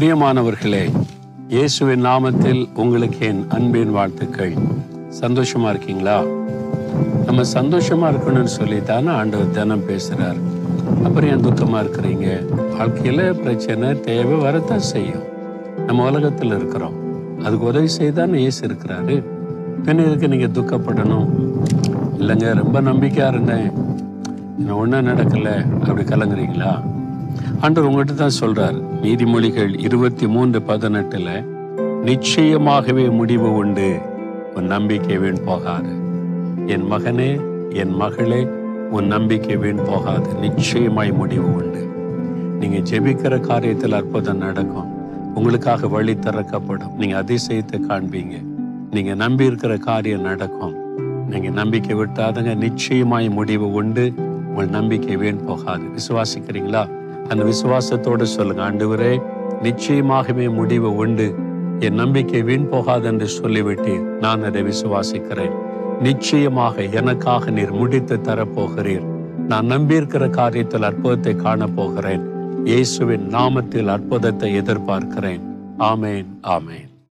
பிரியமானவர்களே இயேசுவின் நாமத்தில் உங்களுக்கு என் அன்பின் வாழ்த்துக்கள். சந்தோஷமா இருக்கீங்களா? நம்ம சந்தோஷமா இருக்கணும்னு சொல்லித்தானே ஆண்டவர் தினம் பேசுறார். அப்புறம் ஏன் துக்கமா இருக்கிறீங்க? வாழ்க்கையில பிரச்சனை தேவை வரத்தான் செய்யும். நம்ம உலகத்தில் இருக்கிறோம். அதுக்கு உதவி செய்தானே இயேசு இருக்கிறாரு. பின்ன இதுக்கு நீங்க துக்கப்படணும்? இல்லைங்க ரொம்ப நம்பிக்கையா இருந்தேன். இன்னும் ஒன்றும் நடக்கலை. அப்படி கலங்குறீங்களா? ஆண்டவர் உங்கள்கிட்ட தான் சொல்றார். நீதிமொழிகள் இருபத்தி மூன்று பதினெட்டுல நிச்சயமாகவே முடிவு உண்டு. உன் நம்பிக்கை வீண் போகாது. என் மகனே என் மகளே உன் நம்பிக்கை வீண் போகாது. நிச்சயமாய் முடிவு உண்டு. நீங்க ஜெபிக்கிற காரியத்தில் அற்புதம் நடக்கும். உங்களுக்காக வழி திறக்கப்படும். நீங்க அதிசயத்தை காண்பீங்க. நீங்க நம்பி இருக்கிற காரியம் நடக்கும். நீங்க நம்பிக்கை விட்டாதங்க. நிச்சயமாய் முடிவு உண்டு. உங்கள் நம்பிக்கை வீண் போகாது. விசுவாசிக்கிறீங்களா? அந்த விசுவாசத்தோடு சொல்லுங்க ஆண்டவரே நிச்சயமாகவே முடிவு உண்டு. என் நம்பிக்கை வீண் போகாது என்று சொல்லிவிட்டு நான் அதை விசுவாசிக்கிறேன். நிச்சயமாக எனக்காக நீர் முடித்து தரப்போகிறீர். நான் நம்பியிருக்கிற காரியத்தில் அற்புதத்தை காணப் போகிறேன் இயேசுவின் நாமத்தில் அற்புதத்தை எதிர்பார்க்கிறேன். ஆமேன் ஆமேன்.